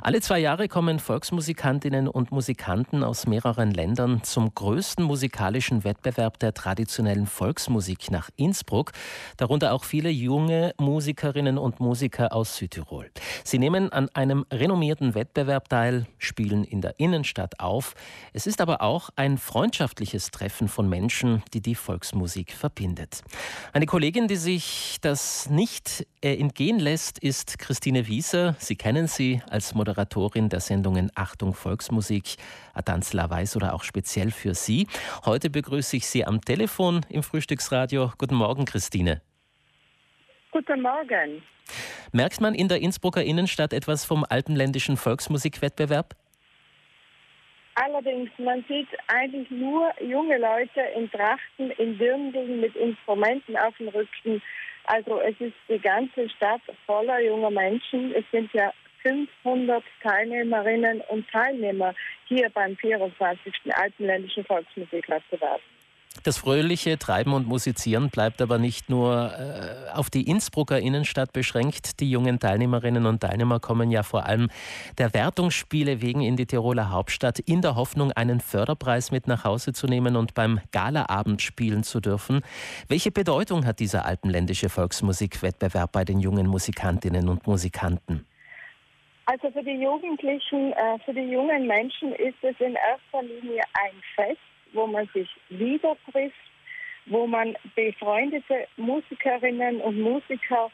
Alle zwei Jahre kommen Volksmusikantinnen und Musikanten aus mehreren Ländern zum größten musikalischen Wettbewerb der traditionellen Volksmusik nach Innsbruck, darunter auch viele junge Musikerinnen und Musiker aus Südtirol. Sie nehmen an einem renommierten Wettbewerb teil, spielen in der Innenstadt auf. Es ist aber auch ein freundschaftliches Treffen von Menschen, die die Volksmusik verbindet. Eine Kollegin, die sich das nicht entgehen lässt, ist Christine Wieser. Sie kennen sie als Moderatorin der Sendungen Achtung Volksmusik, Adanzla Weiß oder auch speziell für Sie. Heute begrüße ich Sie am Telefon im Frühstücksradio. Guten Morgen, Christine. Guten Morgen. Merkt man in der Innsbrucker Innenstadt etwas vom alpenländischen Volksmusikwettbewerb? Allerdings, man sieht eigentlich nur junge Leute in Trachten, in Dirndln mit Instrumenten auf dem Rücken. Also es ist die ganze Stadt voller junger Menschen. Es sind ja 500 Teilnehmerinnen und Teilnehmer hier beim 24. Alpenländischen Volksmusikwettbewerb. Das fröhliche Treiben und Musizieren bleibt aber nicht nur äh, auf die Innsbrucker Innenstadt beschränkt. Die jungen Teilnehmerinnen und Teilnehmer kommen ja vor allem der Wertungsspiele wegen in die Tiroler Hauptstadt in der Hoffnung, einen Förderpreis mit nach Hause zu nehmen und beim Galaabend spielen zu dürfen. Welche Bedeutung hat dieser alpenländische Volksmusikwettbewerb bei den jungen Musikantinnen und Musikanten? Also für die Jugendlichen, äh, für die jungen Menschen ist es in erster Linie ein Fest wo man sich wieder trifft, wo man befreundete Musikerinnen und Musiker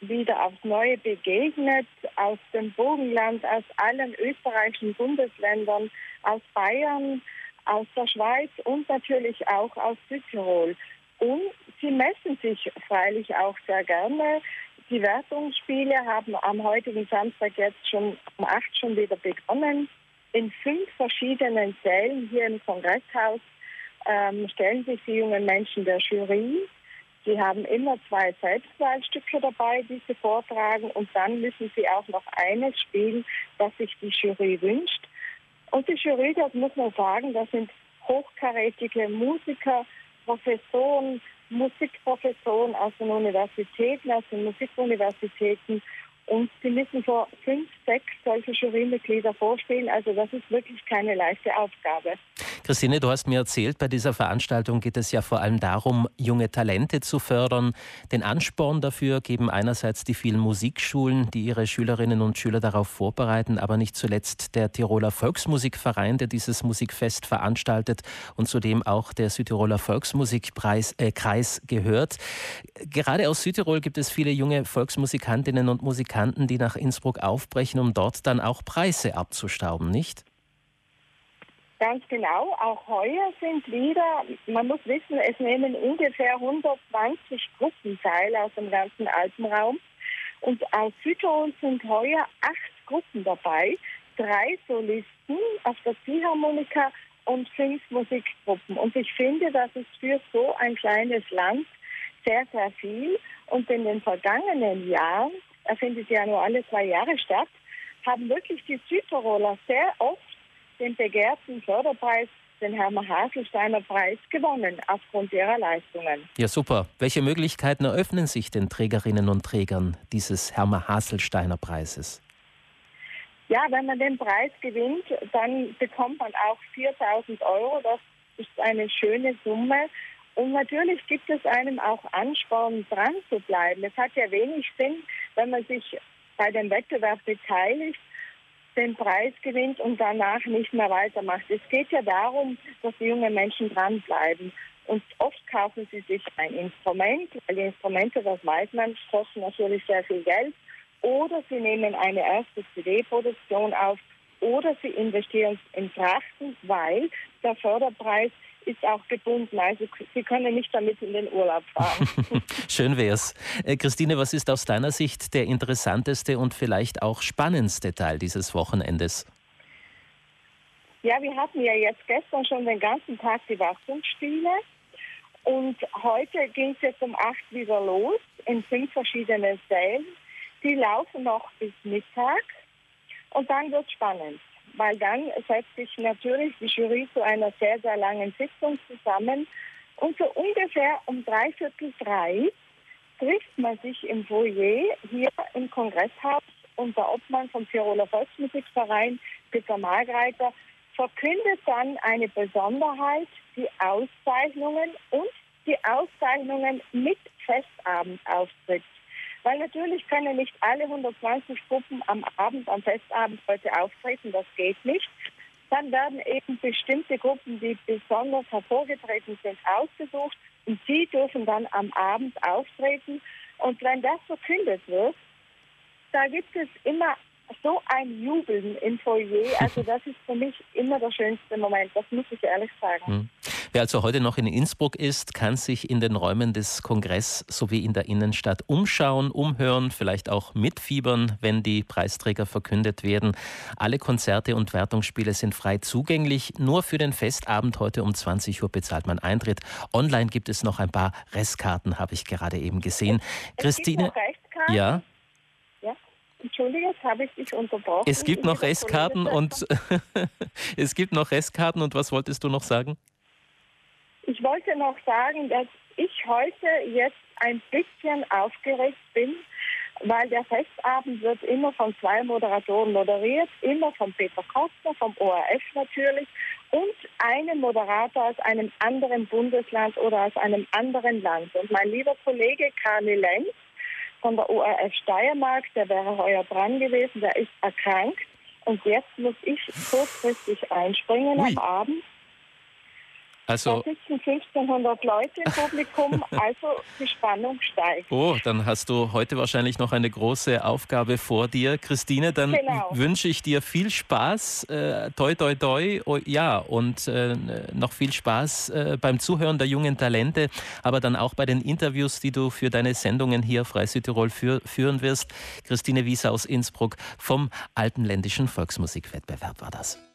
wieder aufs Neue begegnet, aus dem Bogenland, aus allen österreichischen Bundesländern, aus Bayern, aus der Schweiz und natürlich auch aus Südtirol. Und sie messen sich freilich auch sehr gerne. Die Wertungsspiele haben am heutigen Samstag jetzt schon um acht schon wieder begonnen in fünf verschiedenen Sälen hier im Kongresshaus ähm, stellen sich die jungen Menschen der Jury. Sie haben immer zwei Selbstwahlstücke dabei, die sie vortragen und dann müssen sie auch noch eines spielen, das sich die Jury wünscht. Und die Jury, das muss man sagen, das sind hochkarätige Musiker, Professoren, Musikprofessoren aus den Universitäten, aus den Musikuniversitäten und sie müssen vor fünf, sechs solche Jurymitglieder vorspielen. Also das ist wirklich keine leichte Aufgabe. Christine, du hast mir erzählt, bei dieser Veranstaltung geht es ja vor allem darum, junge Talente zu fördern. Den Ansporn dafür geben einerseits die vielen Musikschulen, die ihre Schülerinnen und Schüler darauf vorbereiten, aber nicht zuletzt der Tiroler Volksmusikverein, der dieses Musikfest veranstaltet und zudem auch der Südtiroler Volksmusikkreis äh, gehört. Gerade aus Südtirol gibt es viele junge Volksmusikantinnen und Musikanten, die nach Innsbruck aufbrechen, um dort dann auch Preise abzustauben, nicht? Ganz genau. Auch heuer sind wieder, man muss wissen, es nehmen ungefähr 120 Gruppen teil aus dem ganzen Alpenraum. Und aus Südtirol sind heuer acht Gruppen dabei, drei Solisten auf der Ziehharmonika und fünf Musikgruppen. Und ich finde, das ist für so ein kleines Land sehr, sehr viel. Und in den vergangenen Jahren, er findet ja nur alle zwei Jahre statt, haben wirklich die Südtiroler sehr oft den begehrten Förderpreis, den Hermann Haselsteiner Preis, gewonnen aufgrund ihrer Leistungen. Ja, super. Welche Möglichkeiten eröffnen sich den Trägerinnen und Trägern dieses Hermann Haselsteiner Preises? Ja, wenn man den Preis gewinnt, dann bekommt man auch 4000 Euro. Das ist eine schöne Summe. Und natürlich gibt es einem auch Ansporn, dran zu bleiben. Es hat ja wenig Sinn, wenn man sich bei dem Wettbewerb beteiligt den Preis gewinnt und danach nicht mehr weitermacht. Es geht ja darum, dass die jungen Menschen dranbleiben. Und oft kaufen sie sich ein Instrument, weil die Instrumente, das weiß man, kosten natürlich sehr viel Geld. Oder sie nehmen eine erste CD-Produktion auf oder sie investieren in Trachten, weil der Förderpreis ist auch gebunden. Also Sie können nicht damit in den Urlaub fahren. Schön wär's. Äh, Christine, was ist aus deiner Sicht der interessanteste und vielleicht auch spannendste Teil dieses Wochenendes? Ja, wir hatten ja jetzt gestern schon den ganzen Tag die Wartungsspiele. Und heute ging es jetzt um acht wieder los in fünf verschiedenen Sälen. Die laufen noch bis Mittag und dann wird es spannend weil dann setzt sich natürlich die Jury zu einer sehr, sehr langen Sitzung zusammen und so ungefähr um dreiviertel drei trifft man sich im Foyer hier im Kongresshaus unter Obmann vom Tiroler Volksmusikverein, Peter Margreiter, verkündet dann eine Besonderheit, die Auszeichnungen und die Auszeichnungen mit Festabendauftritt. Weil natürlich können nicht alle 120 Gruppen am Abend, am Festabend heute auftreten, das geht nicht. Dann werden eben bestimmte Gruppen, die besonders hervorgetreten sind, ausgesucht und sie dürfen dann am Abend auftreten. Und wenn das verkündet wird, da gibt es immer so ein Jubeln im Foyer. Also das ist für mich immer der schönste Moment, das muss ich ehrlich sagen. Hm. Wer also heute noch in Innsbruck ist, kann sich in den Räumen des Kongresses sowie in der Innenstadt umschauen, umhören, vielleicht auch mitfiebern, wenn die Preisträger verkündet werden. Alle Konzerte und Wertungsspiele sind frei zugänglich. Nur für den Festabend heute um 20 Uhr bezahlt man Eintritt. Online gibt es noch ein paar Restkarten, habe ich gerade eben gesehen. Es Christine, ja. Entschuldige, jetzt habe ich dich unterbrochen. Es gibt noch Restkarten und es gibt noch Restkarten und was wolltest du noch sagen? Ich wollte noch sagen, dass ich heute jetzt ein bisschen aufgeregt bin, weil der Festabend wird immer von zwei Moderatoren moderiert, immer von Peter Kostner, vom ORF natürlich und einem Moderator aus einem anderen Bundesland oder aus einem anderen Land. Und mein lieber Kollege Karni Lenz von der ORF Steiermark, der wäre heuer dran gewesen, der ist erkrankt. Und jetzt muss ich kurzfristig einspringen Ui. am Abend. Also, da sitzen 1500 Leute im Publikum, also die Spannung steigt. Oh, dann hast du heute wahrscheinlich noch eine große Aufgabe vor dir. Christine, dann genau. wünsche ich dir viel Spaß, äh, toi toi toi, oh, ja, und äh, noch viel Spaß äh, beim Zuhören der jungen Talente, aber dann auch bei den Interviews, die du für deine Sendungen hier Frei Südtirol für, führen wirst. Christine Wieser aus Innsbruck vom Alpenländischen Volksmusikwettbewerb war das.